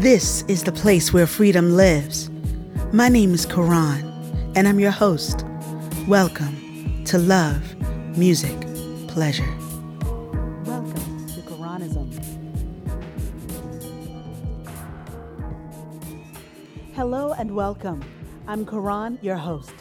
This is the place where freedom lives. My name is Karan, and I'm your host. Welcome to Love, Music, Pleasure. Welcome to Karanism. Hello and welcome. I'm Karan, your host.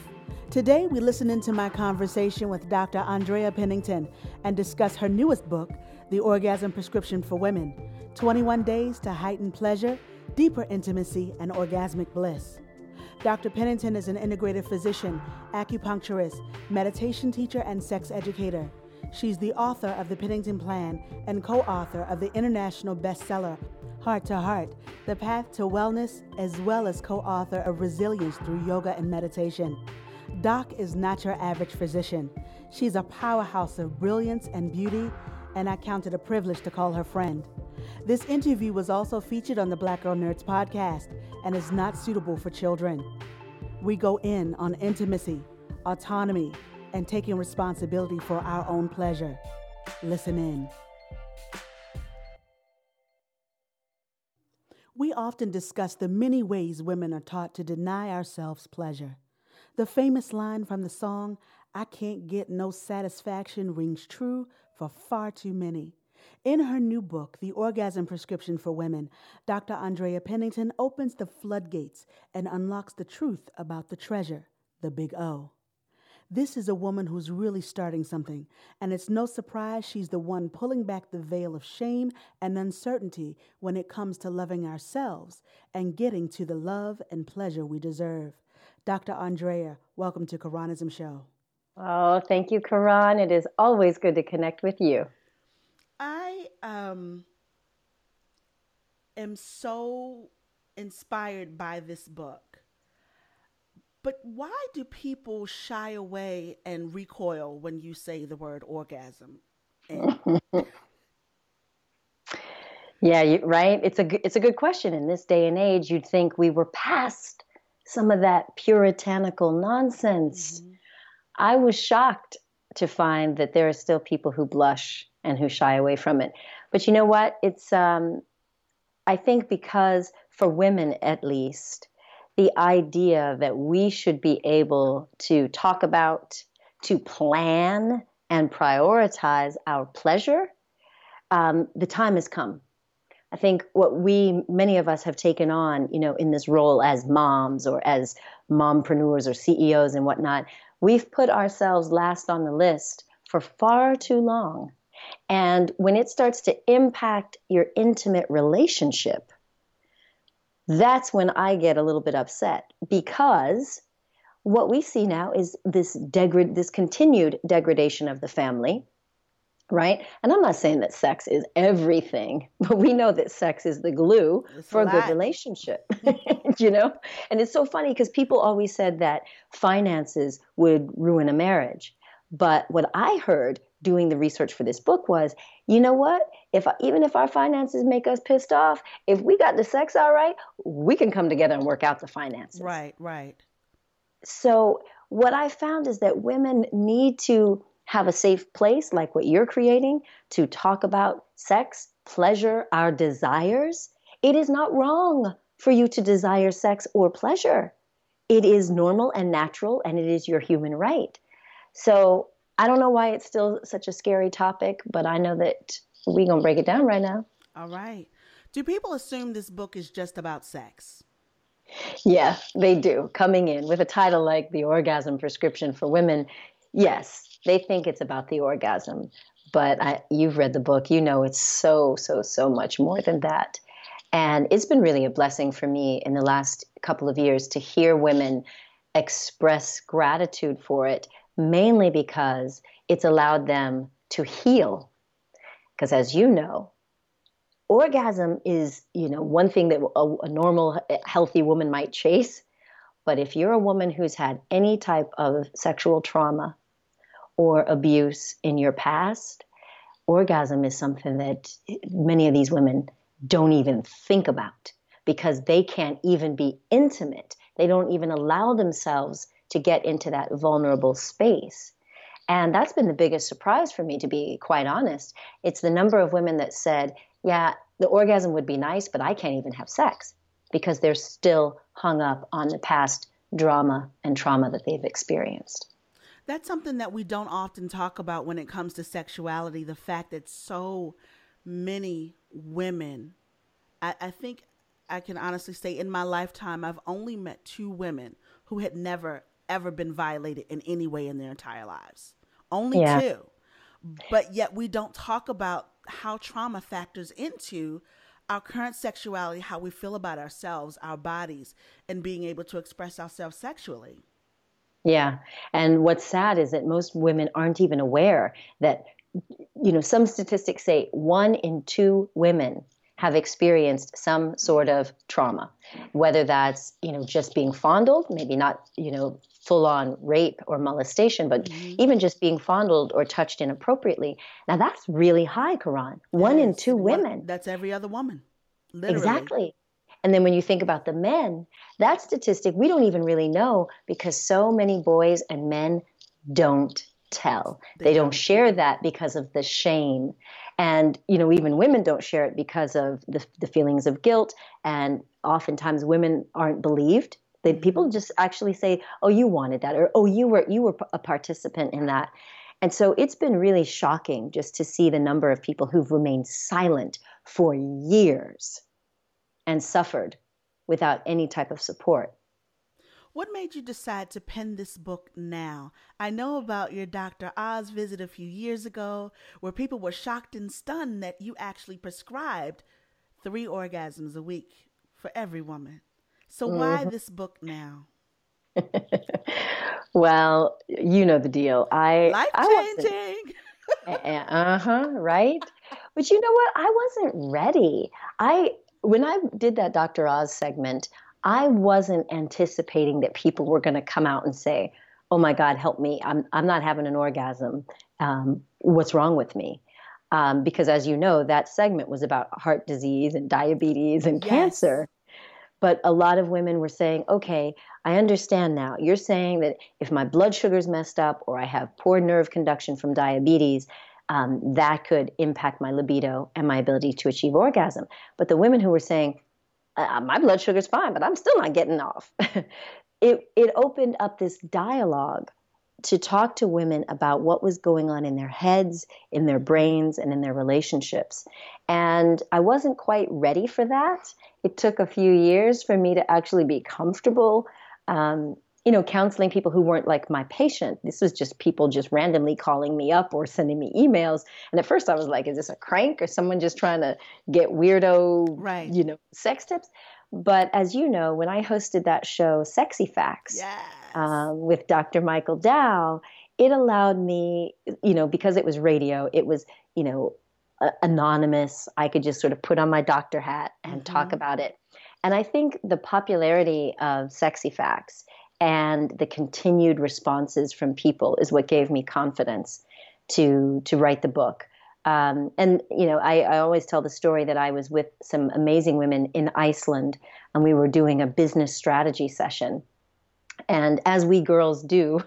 Today, we listen into my conversation with Dr. Andrea Pennington and discuss her newest book, The Orgasm Prescription for Women 21 Days to Heighten Pleasure, Deeper Intimacy, and Orgasmic Bliss. Dr. Pennington is an integrative physician, acupuncturist, meditation teacher, and sex educator. She's the author of the Pennington Plan and co author of the international bestseller, Heart to Heart The Path to Wellness, as well as co author of Resilience Through Yoga and Meditation. Doc is not your average physician. She's a powerhouse of brilliance and beauty, and I count it a privilege to call her friend. This interview was also featured on the Black Girl Nerds podcast and is not suitable for children. We go in on intimacy, autonomy, and taking responsibility for our own pleasure. Listen in. We often discuss the many ways women are taught to deny ourselves pleasure. The famous line from the song, I Can't Get No Satisfaction, rings true for far too many. In her new book, The Orgasm Prescription for Women, Dr. Andrea Pennington opens the floodgates and unlocks the truth about the treasure, the big O. This is a woman who's really starting something, and it's no surprise she's the one pulling back the veil of shame and uncertainty when it comes to loving ourselves and getting to the love and pleasure we deserve. Dr. Andrea, welcome to Karanism Show. Oh, thank you, Karan. It is always good to connect with you. I um, am so inspired by this book. But why do people shy away and recoil when you say the word orgasm? yeah, you, right. It's a it's a good question. In this day and age, you'd think we were past some of that puritanical nonsense. Mm-hmm. I was shocked to find that there are still people who blush and who shy away from it. But you know what? It's, um, I think, because for women at least, the idea that we should be able to talk about, to plan, and prioritize our pleasure, um, the time has come. I think what we, many of us have taken on, you know, in this role as moms or as mompreneurs or CEOs and whatnot, we've put ourselves last on the list for far too long. And when it starts to impact your intimate relationship, that's when I get a little bit upset because what we see now is this degrad this continued degradation of the family right? And I'm not saying that sex is everything, but we know that sex is the glue it's for a, a good relationship, you know? And it's so funny because people always said that finances would ruin a marriage. But what I heard doing the research for this book was, you know what? If even if our finances make us pissed off, if we got the sex all right, we can come together and work out the finances. Right, right. So what I found is that women need to have a safe place like what you're creating to talk about sex, pleasure, our desires, it is not wrong for you to desire sex or pleasure. It is normal and natural, and it is your human right. So I don't know why it's still such a scary topic, but I know that we're going to break it down right now. All right. Do people assume this book is just about sex? Yeah, they do. Coming in with a title like The Orgasm Prescription for Women, yes, they think it's about the orgasm, but I, you've read the book, you know it's so, so, so much more than that. And it's been really a blessing for me in the last couple of years to hear women express gratitude for it, mainly because it's allowed them to heal. Because as you know, orgasm is, you know, one thing that a, a normal, eh, healthy woman might chase. But if you're a woman who's had any type of sexual trauma, or abuse in your past, orgasm is something that many of these women don't even think about because they can't even be intimate. They don't even allow themselves to get into that vulnerable space. And that's been the biggest surprise for me, to be quite honest. It's the number of women that said, Yeah, the orgasm would be nice, but I can't even have sex because they're still hung up on the past drama and trauma that they've experienced. That's something that we don't often talk about when it comes to sexuality the fact that so many women, I, I think I can honestly say in my lifetime, I've only met two women who had never, ever been violated in any way in their entire lives. Only yeah. two. But yet we don't talk about how trauma factors into our current sexuality, how we feel about ourselves, our bodies, and being able to express ourselves sexually. Yeah. And what's sad is that most women aren't even aware that, you know, some statistics say one in two women have experienced some sort of trauma, whether that's, you know, just being fondled, maybe not, you know, full on rape or molestation, but mm-hmm. even just being fondled or touched inappropriately. Now that's really high, Karan. One in two women. That's every other woman. Literally. Exactly. And then when you think about the men, that statistic we don't even really know because so many boys and men don't tell. They, don't share that because of the shame and, you know, even women don't share it because of the, the feelings of guilt. And oftentimes women aren't believed. They, mm-hmm. people just actually say, "Oh, you wanted that," or "Oh, you were you were a participant in that." And so it's been really shocking just to see the number of people who've remained silent for years and suffered without any type of support. What made you decide to pen this book now? I know about your Dr. Oz visit a few years ago where people were shocked and stunned that you actually prescribed three orgasms a week for every woman. So, mm-hmm. why this book now? well, you know the deal. I life changing. uh huh. Right. But you know what? I wasn't ready. I when I did that Dr. Oz segment, I wasn't anticipating that people were going to come out and say, "Oh my God, help me! I'm I'm not having an orgasm. Um, what's wrong with me?" Um, because as you know, that segment was about heart disease and diabetes and yes. cancer. But a lot of women were saying, "Okay, I understand now. You're saying that if my blood sugar's messed up or I have poor nerve conduction from diabetes." Um, that could impact my libido and my ability to achieve orgasm. But the women who were saying, uh, my blood sugar's fine, but I'm still not getting off. it it opened up this dialogue to talk to women about what was going on in their heads, in their brains, and in their relationships. And I wasn't quite ready for that. It took a few years for me to actually be comfortable um, you know, counseling people who weren't like my patient. This was just people just randomly calling me up or sending me emails. And at first I was like, is this a crank or someone just trying to get weirdo, right. you know, sex tips? But as you know, when I hosted that show, Sexy Facts, yes. um, with Dr. Michael Dow, it allowed me, you know, because it was radio, it was, you know, anonymous. I could just sort of put on my doctor hat and mm-hmm. talk about it. And I think the popularity of Sexy Facts and the continued responses from people is what gave me confidence to to write the book. Um, and you know, I, I always tell the story that I was with some amazing women in Iceland, and we were doing a business strategy session. And as we girls do,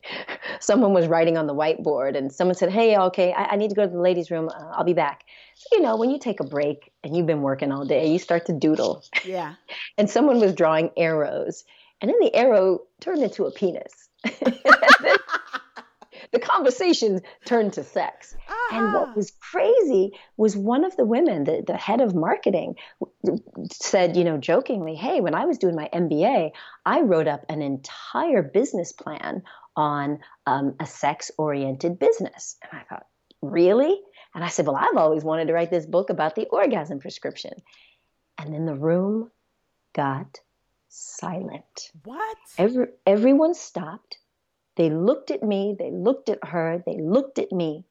someone was writing on the whiteboard, and someone said, "Hey, okay, I, I need to go to the ladies' room. Uh, I'll be back." So, you know, when you take a break and you've been working all day, you start to doodle. Yeah. and someone was drawing arrows, and then the arrow turned into a penis. the conversation turned to sex. Uh-huh. And what ah. was crazy was one of the women, the, the head of marketing, said, you know, jokingly, hey, when I was doing my MBA, I wrote up an entire business plan on um, a sex oriented business. And I thought, really? And I said, well, I've always wanted to write this book about the orgasm prescription. And then the room got silent. What? Every, everyone stopped. They looked at me, they looked at her, they looked at me.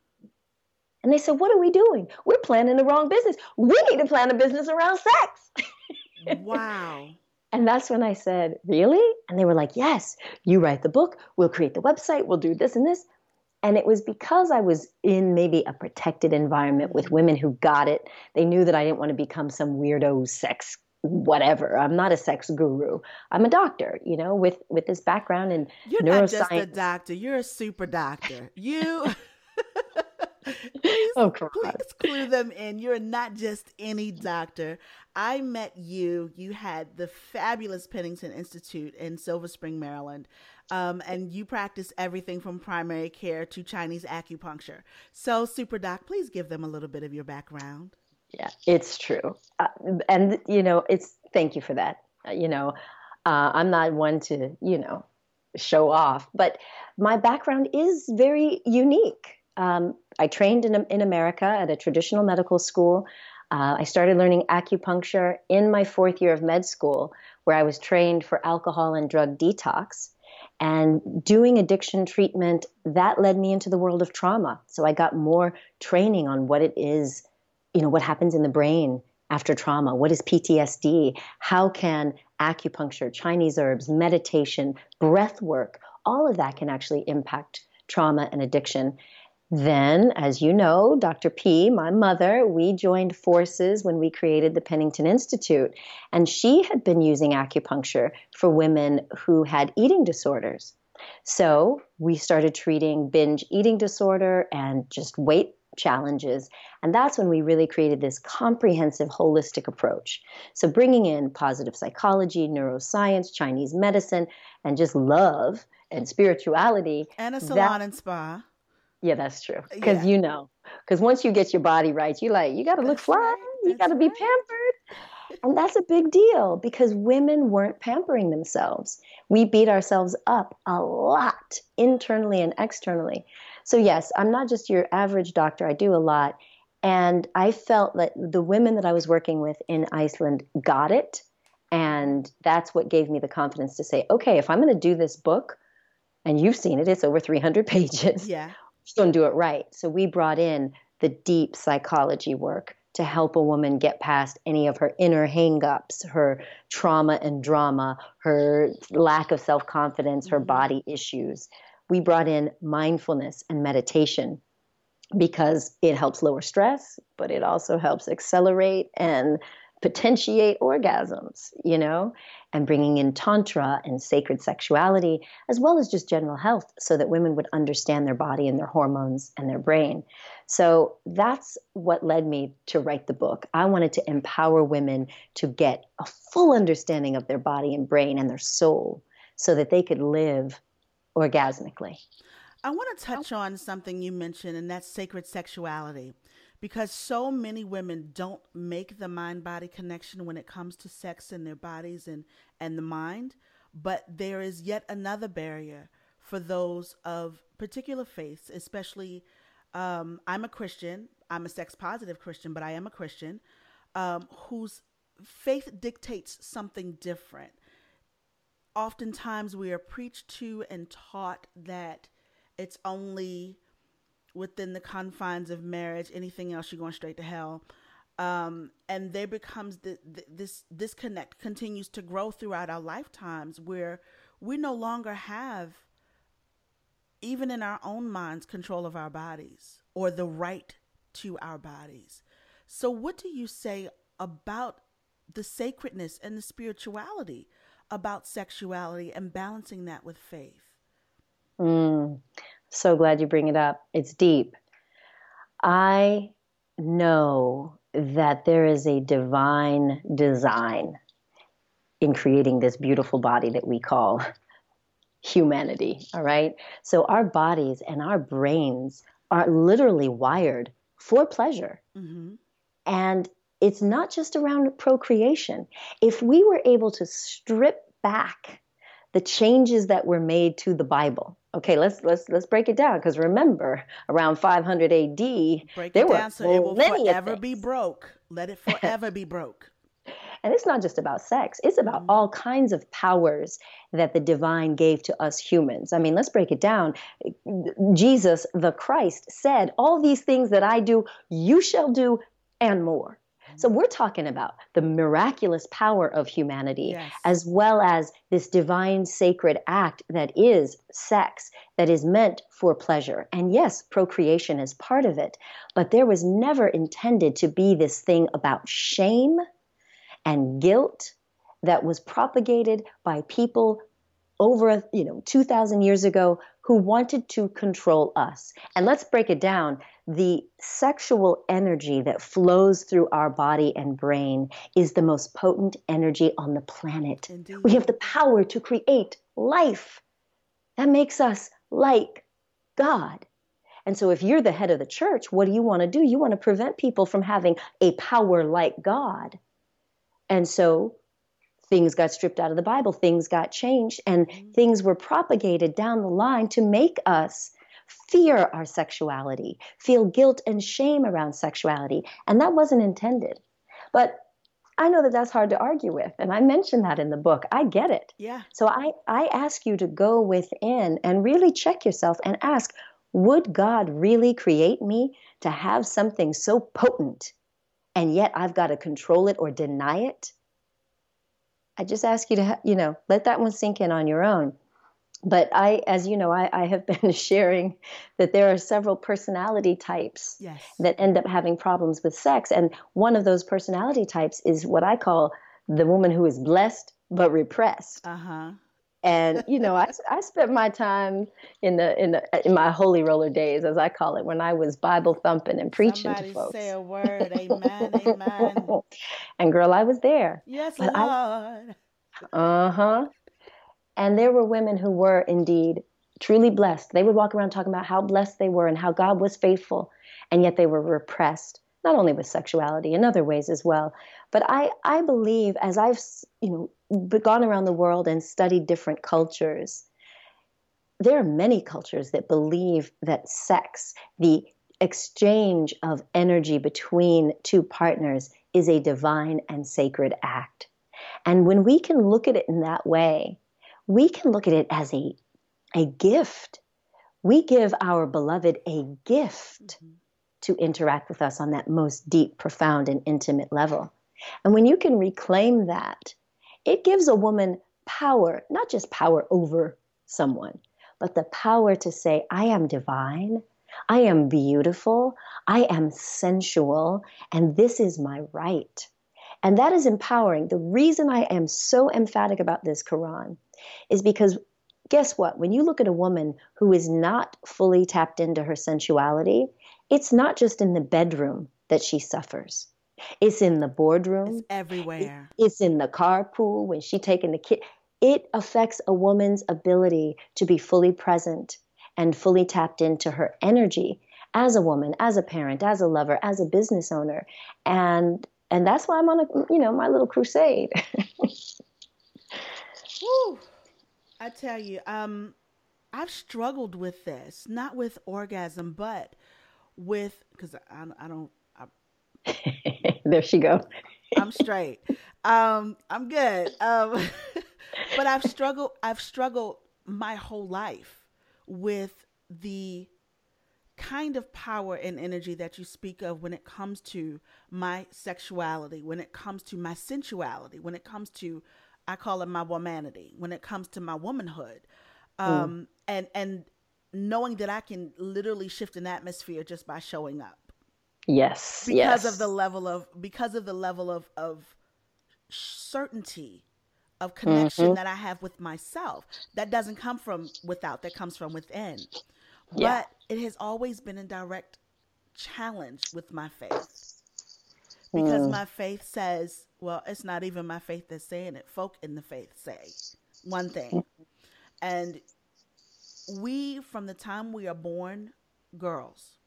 And they said, What are we doing? We're planning the wrong business. We need to plan a business around sex. wow. And that's when I said, Really? And they were like, Yes, you write the book, we'll create the website, we'll do this and this. And it was because I was in maybe a protected environment with women who got it. They knew that I didn't want to become some weirdo sex whatever. I'm not a sex guru. I'm a doctor, you know, with with this background in You're neuroscience. not just a doctor. You're a super doctor. You please, oh, please clue them in. You're not just any doctor. I met you. You had the fabulous Pennington Institute in Silver Spring, Maryland. Um, and you practice everything from primary care to Chinese acupuncture. So, Super Doc, please give them a little bit of your background. Yeah, it's true. Uh, and, you know, it's thank you for that. Uh, you know, uh, I'm not one to, you know, show off, but my background is very unique. Um, I trained in, in America at a traditional medical school. Uh, I started learning acupuncture in my fourth year of med school, where I was trained for alcohol and drug detox. And doing addiction treatment, that led me into the world of trauma. So I got more training on what it is, you know, what happens in the brain after trauma. What is PTSD? How can acupuncture, Chinese herbs, meditation, breath work, all of that can actually impact trauma and addiction. Then, as you know, Dr. P, my mother, we joined forces when we created the Pennington Institute. And she had been using acupuncture for women who had eating disorders. So we started treating binge eating disorder and just weight challenges. And that's when we really created this comprehensive, holistic approach. So bringing in positive psychology, neuroscience, Chinese medicine, and just love and spirituality. And a salon that, and spa. Yeah, that's true. Uh, because yeah. you know, because once you get your body right, you like you got to look fly. Right. You got to be pampered, and that's a big deal because women weren't pampering themselves. We beat ourselves up a lot internally and externally. So yes, I'm not just your average doctor. I do a lot, and I felt that the women that I was working with in Iceland got it, and that's what gave me the confidence to say, okay, if I'm going to do this book. And you've seen it, it's over 300 pages. Yeah don't do it right. So we brought in the deep psychology work to help a woman get past any of her inner hangups, her trauma and drama, her lack of self confidence, her mm-hmm. body issues. We brought in mindfulness and meditation because it helps lower stress, but it also helps accelerate and potentiate orgasms, you know, and bringing in tantra and sacred sexuality, as well as just general health, so that women would understand their body and their hormones and their brain. So that's what led me to write the book. I wanted to empower women to get a full understanding of their body and brain and their soul so that they could live orgasmically. I want to touch oh. on something you mentioned, and that's sacred sexuality because so many women don't make the mind body connection when it comes to sex and their bodies and, and the mind. But there is yet another barrier for those of particular faiths, especially um, I'm a Christian, I'm a sex positive Christian, but I am a Christian um, whose faith dictates something different. Oftentimes we are preached to and taught that it's only within the confines of marriage. Anything else, you're going straight to hell. Um, and there becomes the, the, this disconnect continues to grow throughout our lifetimes where we no longer have even in our own minds control of our bodies or the right to our bodies so what do you say about the sacredness and the spirituality about sexuality and balancing that with faith mm. So glad you bring it up. It's deep. I know that there is a divine design in creating this beautiful body that we call humanity. All right. So our bodies and our brains are literally wired for pleasure. Mm-hmm. And it's not just around procreation. If we were able to strip back the changes that were made to the Bible, okay let's let's let's break it down because remember around 500 ad break there it were down so it will forever be broke. Let it forever be broke. And it's not just about sex. It's about mm-hmm. all kinds of powers that the divine gave to us humans. I mean let's break it down. Jesus the christ said all these things that i do you shall do and more so we're talking about the miraculous power of humanity yes. as well as this divine sacred act that is sex that is meant for pleasure. And yes, procreation is part of it, but there was never intended to be this thing about shame and guilt that was propagated by people over you know 2000 years ago who wanted to control us. And let's break it down. The sexual energy that flows through our body and brain is the most potent energy on the planet. Indeed. We have the power to create life. That makes us like God. And so, if you're the head of the church, what do you want to do? You want to prevent people from having a power like God. And so, things got stripped out of the Bible, things got changed, and mm-hmm. things were propagated down the line to make us fear our sexuality, feel guilt and shame around sexuality. And that wasn't intended. But I know that that's hard to argue with. And I mentioned that in the book. I get it. Yeah. So I, I ask you to go within and really check yourself and ask would God really create me to have something so potent and yet I've got to control it or deny it? I just ask you to, you know, let that one sink in on your own. But I, as you know, I, I have been sharing that there are several personality types yes. that end up having problems with sex. And one of those personality types is what I call the woman who is blessed but repressed. Uh huh. And you know, I, I spent my time in the in the in my holy roller days, as I call it, when I was Bible thumping and preaching Somebody to folks. Say a word, Amen, Amen. and girl, I was there. Yes, but Lord. Uh huh. And there were women who were indeed truly blessed. They would walk around talking about how blessed they were and how God was faithful, and yet they were repressed, not only with sexuality, in other ways as well. But I, I believe as I've you know gone around the world and studied different cultures, there are many cultures that believe that sex, the exchange of energy between two partners, is a divine and sacred act. And when we can look at it in that way, we can look at it as a, a gift. We give our beloved a gift mm-hmm. To interact with us on that most deep, profound, and intimate level. And when you can reclaim that it gives a woman power, not just power over someone, but the power to say, I am divine, I am beautiful, I am sensual, and this is my right. And that is empowering. The reason I am so emphatic about this Karan is because guess what? When you look at a woman who is not fully tapped into her sensuality, it's not just in the bedroom that she suffers. It's in the boardroom. It's everywhere. It's in the carpool when she taking the kid. It affects a woman's ability to be fully present and fully tapped into her energy as a woman, as a parent, as a lover, as a business owner. And and that's why I'm on a you know, my little crusade. Woo. I tell you, um I've struggled with this, not with orgasm, but with because I, I don't there she go. I'm straight. Um, I'm good. Um, but I've struggled. I've struggled my whole life with the kind of power and energy that you speak of when it comes to my sexuality, when it comes to my sensuality, when it comes to I call it my womanity, when it comes to my womanhood. Mm. Um, mm. and and knowing that I can literally shift an atmosphere just by showing up. Yes. Because yes. of the level of because of the level of of certainty of connection mm-hmm. that I have with myself. That doesn't come from without, that comes from within. Yeah. But it has always been in direct challenge with my faith. Because mm. my faith says, well, it's not even my faith that's saying it. Folk in the faith say one thing. And we, from the time we are born, girls,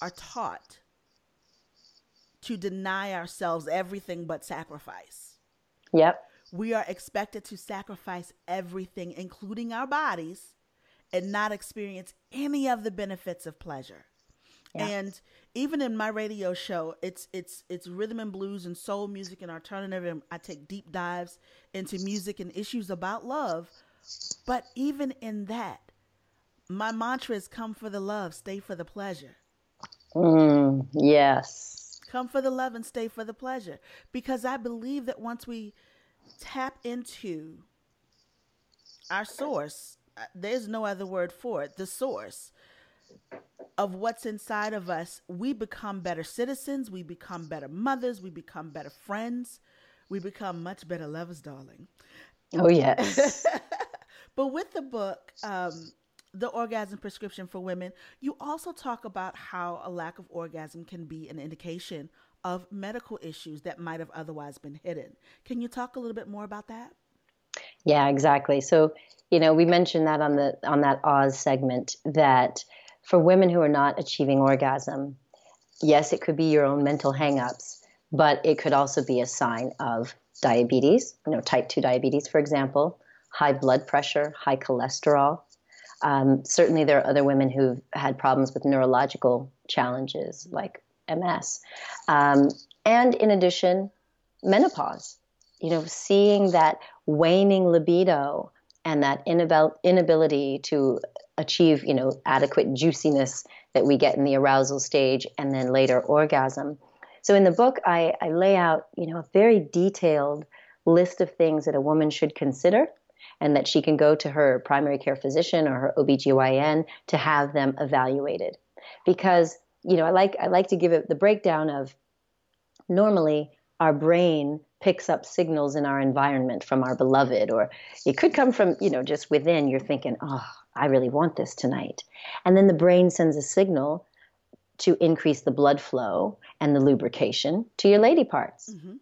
are taught to deny ourselves everything but sacrifice. Yep. We are expected to sacrifice everything, including our bodies, and not experience any of the benefits of pleasure. Yeah. And even in my radio show, it's it's it's rhythm and blues and soul music and alternative and I take deep dives into music and issues about love. But even in that, my mantra is come for the love, stay for the pleasure. Mm, yes. Come for the love and stay for the pleasure. Because I believe that once we tap into our source, uh, there's no other word for it, the source of what's inside of us, we become better citizens, we become better mothers, we become better friends, we become much better lovers, darling. Oh, yes. but with the book, um, the orgasm prescription for women, you also talk about how a lack of orgasm can be an indication of medical issues that might have otherwise been hidden. Can you talk a little bit more about that? Yeah, exactly. So, you know, we mentioned that on the on that Oz segment that for women who are not achieving orgasm, yes, it could be your own mental hangups, but it could also be a sign of diabetes, you know, type 2 diabetes, for example, high blood pressure, high cholesterol. Um, certainly, there are other women who've had problems with neurological challenges like MS. Um, and in addition, menopause. You know, seeing that waning libido and that inability to achieve, you know, adequate juiciness that we get in the arousal stage and then later orgasm. So in the book, I, I lay out, you know, a very detailed list of things that a woman should consider and that she can go to her primary care physician or her OBGYN to have them evaluated. Because, you know, I like I like to give it the breakdown of normally our brain picks up signals in our environment from our beloved or it could come from, you know, just within you're thinking, "Oh, I really want this tonight." And then the brain sends a signal to increase the blood flow and the lubrication to your lady parts. Mm-hmm.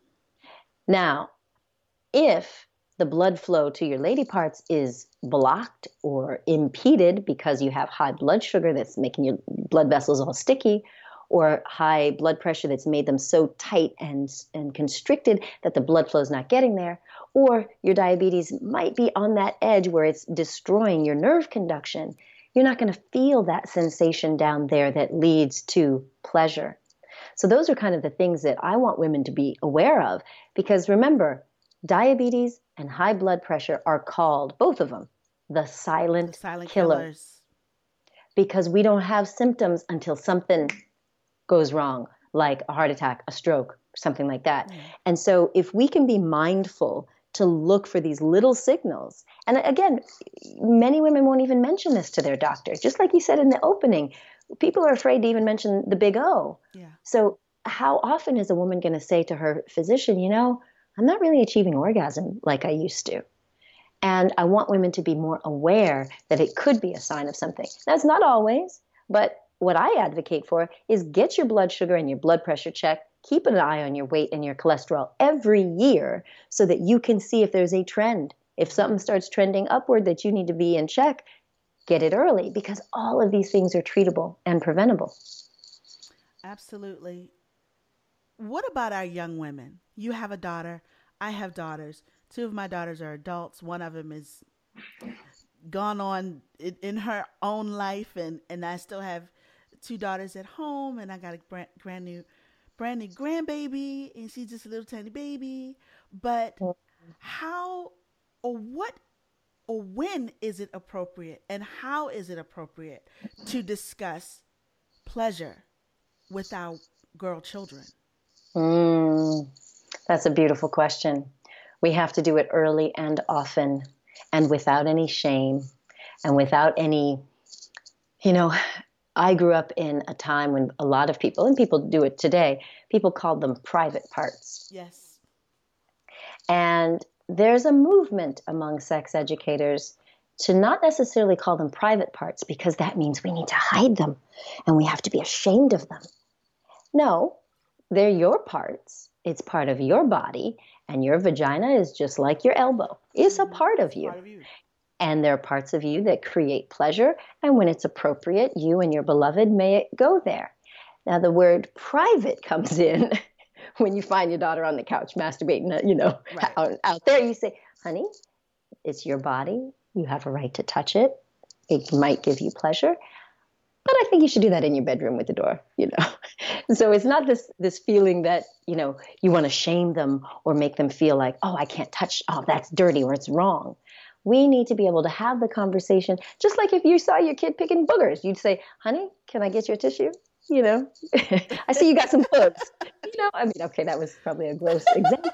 Now, if the blood flow to your lady parts is blocked or impeded because you have high blood sugar that's making your blood vessels all sticky or high blood pressure that's made them so tight and, and constricted that the blood flow is not getting there, or your diabetes might be on that edge where it's destroying your nerve conduction, you're not going to feel that sensation down there that leads to pleasure. So, those are kind of the things that I want women to be aware of because remember, diabetes and high blood pressure are called, both of them, the silent, the silent killer. killers. Because we don't have symptoms until something goes wrong, like a heart attack, a stroke, something like that. Mm. And so, if we can be mindful to look for these little signals, and again, many women won't even mention this to their doctor, just like you said in the opening. People are afraid to even mention the big O. Yeah. So, how often is a woman going to say to her physician, you know, I'm not really achieving orgasm like I used to? And I want women to be more aware that it could be a sign of something. That's not always, but what I advocate for is get your blood sugar and your blood pressure checked. Keep an eye on your weight and your cholesterol every year so that you can see if there's a trend. If something starts trending upward that you need to be in check, get it early because all of these things are treatable and preventable. Absolutely. What about our young women? You have a daughter, I have daughters. Two of my daughters are adults. One of them is gone on in, in her own life and and I still have two daughters at home, and I got a brand, brand new, brand new grandbaby, and she's just a little tiny baby. But how or what or when is it appropriate, and how is it appropriate to discuss pleasure with our girl children? Mm, that's a beautiful question. We have to do it early and often, and without any shame, and without any, you know, I grew up in a time when a lot of people, and people do it today, people called them private parts. Yes. And there's a movement among sex educators to not necessarily call them private parts because that means we need to hide them and we have to be ashamed of them. No, they're your parts. It's part of your body, and your vagina is just like your elbow. It's a mm-hmm. part of you. Part of you. And there are parts of you that create pleasure. And when it's appropriate, you and your beloved may go there. Now, the word private comes in when you find your daughter on the couch masturbating, uh, you know, right. out, out there. You say, honey, it's your body. You have a right to touch it. It might give you pleasure. But I think you should do that in your bedroom with the door, you know. so it's not this this feeling that, you know, you want to shame them or make them feel like, oh, I can't touch, oh, that's dirty or it's wrong. We need to be able to have the conversation, just like if you saw your kid picking boogers, you'd say, honey, can I get your tissue? You know, I see you got some bugs. you know, I mean, okay, that was probably a gross example.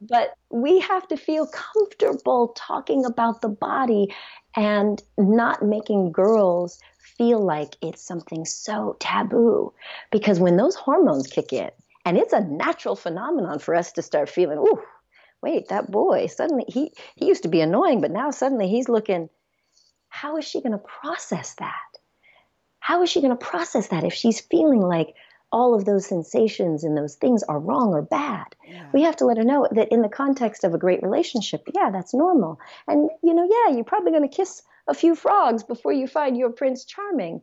But we have to feel comfortable talking about the body and not making girls feel like it's something so taboo. Because when those hormones kick in, and it's a natural phenomenon for us to start feeling, ooh, wait, that boy suddenly he he used to be annoying, but now suddenly he's looking how is she going to process that? How is she going to process that if she's feeling like all of those sensations and those things are wrong or bad? Yeah. We have to let her know that in the context of a great relationship, yeah, that's normal. And, you know, yeah, you're probably going to kiss a few frogs before you find your Prince Charming.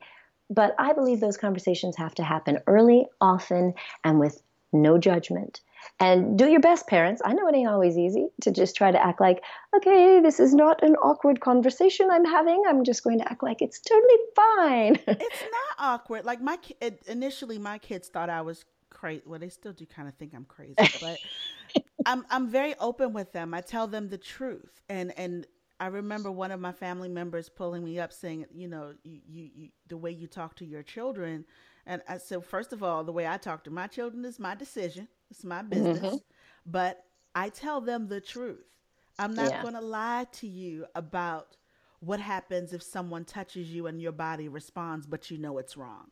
But I believe those conversations have to happen early, often, and with no judgment. And do your best, parents. I know it ain't always easy to just try to act like, okay, this is not an awkward conversation I'm having. I'm just going to act like it's totally fine. it's not awkward. Like my initially, my kids thought I was crazy. Well, they still do kind of think I'm crazy, but I'm I'm very open with them. I tell them the truth, and and I remember one of my family members pulling me up saying, you know, you, you, you the way you talk to your children. And I said, first of all, the way I talk to my children is my decision. It's my business. Mm-hmm. But I tell them the truth. I'm not yeah. going to lie to you about what happens if someone touches you and your body responds, but you know it's wrong.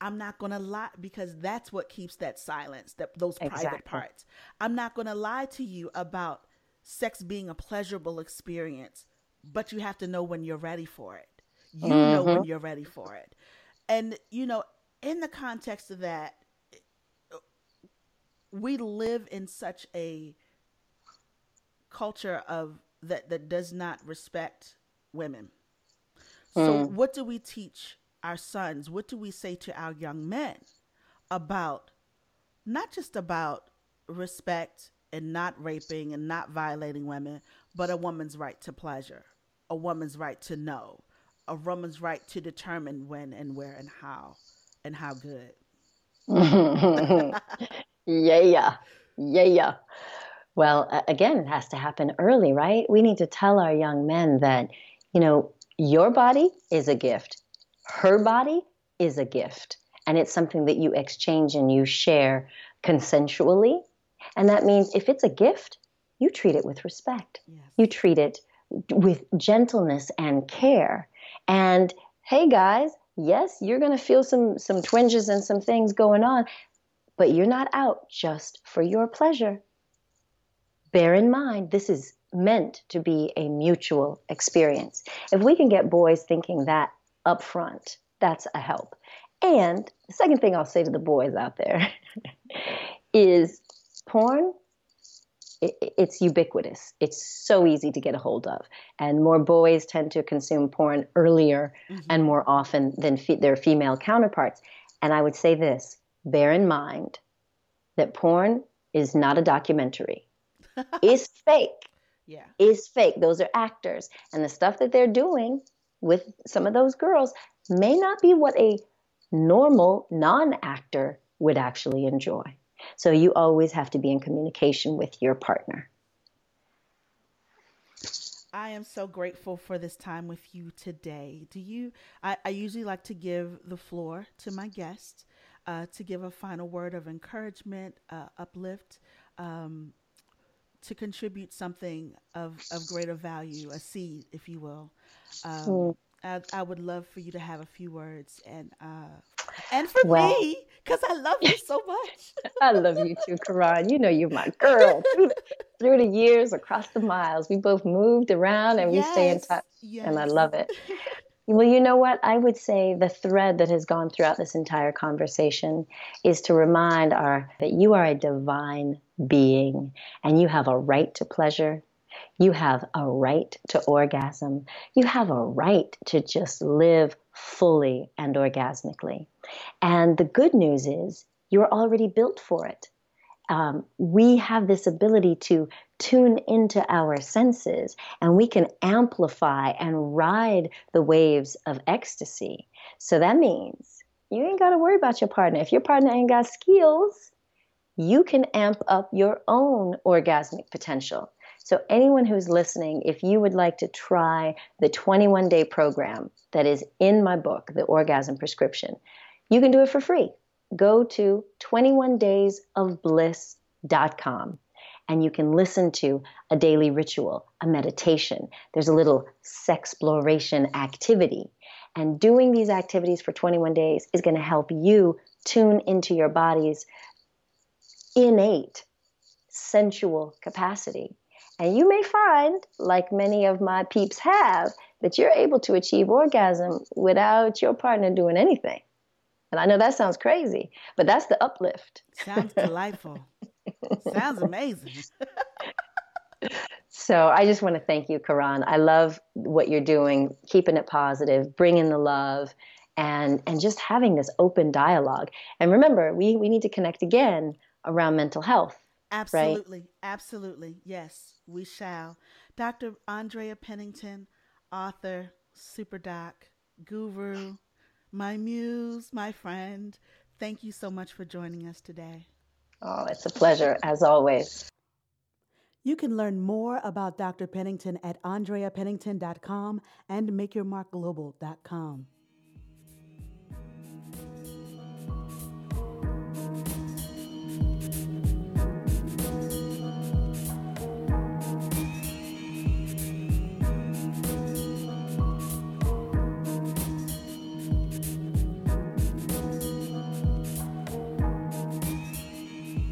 I'm not going to lie because that's what keeps that silence, that those exactly. private parts. I'm not going to lie to you about sex being a pleasurable experience, but you have to know when you're ready for it. You mm-hmm. know when you're ready for it. And, you know, in the context of that, we live in such a culture of that that does not respect women. So mm. what do we teach our sons? What do we say to our young men about not just about respect and not raping and not violating women, but a woman's right to pleasure, a woman's right to know, a woman's right to determine when and where and how and how good. yeah, yeah. yeah, yeah. Well, again, it has to happen early, right? We need to tell our young men that, you know, your body is a gift, her body is a gift, and it's something that you exchange and you share consensually and that means if it's a gift, you treat it with respect. Yes. You treat it with gentleness and care. And hey guys, yes, you're going to feel some some twinges and some things going on, but you're not out just for your pleasure. Bear in mind this is meant to be a mutual experience. If we can get boys thinking that up front, that's a help. And the second thing I'll say to the boys out there is porn it's ubiquitous. It's so easy to get a hold of. And more boys tend to consume porn earlier mm-hmm. and more often than fe- their female counterparts. And I would say this bear in mind that porn is not a documentary, it's fake. Yeah. Is fake. Those are actors. And the stuff that they're doing with some of those girls may not be what a normal non actor would actually enjoy. So you always have to be in communication with your partner. I am so grateful for this time with you today. Do you? I, I usually like to give the floor to my guests uh, to give a final word of encouragement, uh, uplift, um, to contribute something of, of greater value, a seed, if you will. Um, mm. I, I, would love for you to have a few words and uh, and for well, me because I love you so much. I love you too, Karan. You know you're my girl. through, the, through the years, across the miles, we both moved around and yes, we stay in touch, yes. and I love it. Well, you know what? I would say the thread that has gone throughout this entire conversation is to remind our that you are a divine being and you have a right to pleasure. You have a right to orgasm. You have a right to just live fully and orgasmically. And the good news is you're already built for it. Um, we have this ability to tune into our senses and we can amplify and ride the waves of ecstasy. So that means you ain't got to worry about your partner. If your partner ain't got skills, you can amp up your own orgasmic potential. So, anyone who's listening, if you would like to try the 21 day program that is in my book, The Orgasm Prescription, you can do it for free. Go to 21daysofbliss.com and you can listen to a daily ritual, a meditation. There's a little sexploration activity. And doing these activities for 21 days is going to help you tune into your body's innate sensual capacity and you may find, like many of my peeps have, that you're able to achieve orgasm without your partner doing anything. And I know that sounds crazy, but that's the uplift. Sounds delightful. sounds amazing. so I just want to thank you, Karan. I love what you're doing, keeping it positive, bringing the love, and and just having this open dialogue. And remember, we we need to connect again around mental health. Absolutely, right? absolutely. Yes, we shall. Dr. Andrea Pennington, author, super doc, guru, my muse, my friend. Thank you so much for joining us today. Oh, it's a pleasure, as always. You can learn more about Dr. Pennington at andreapennington.com and makeyourmarkglobal.com.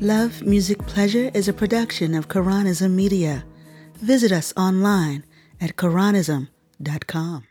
Love, Music, Pleasure is a production of Karanism Media. Visit us online at Karanism.com.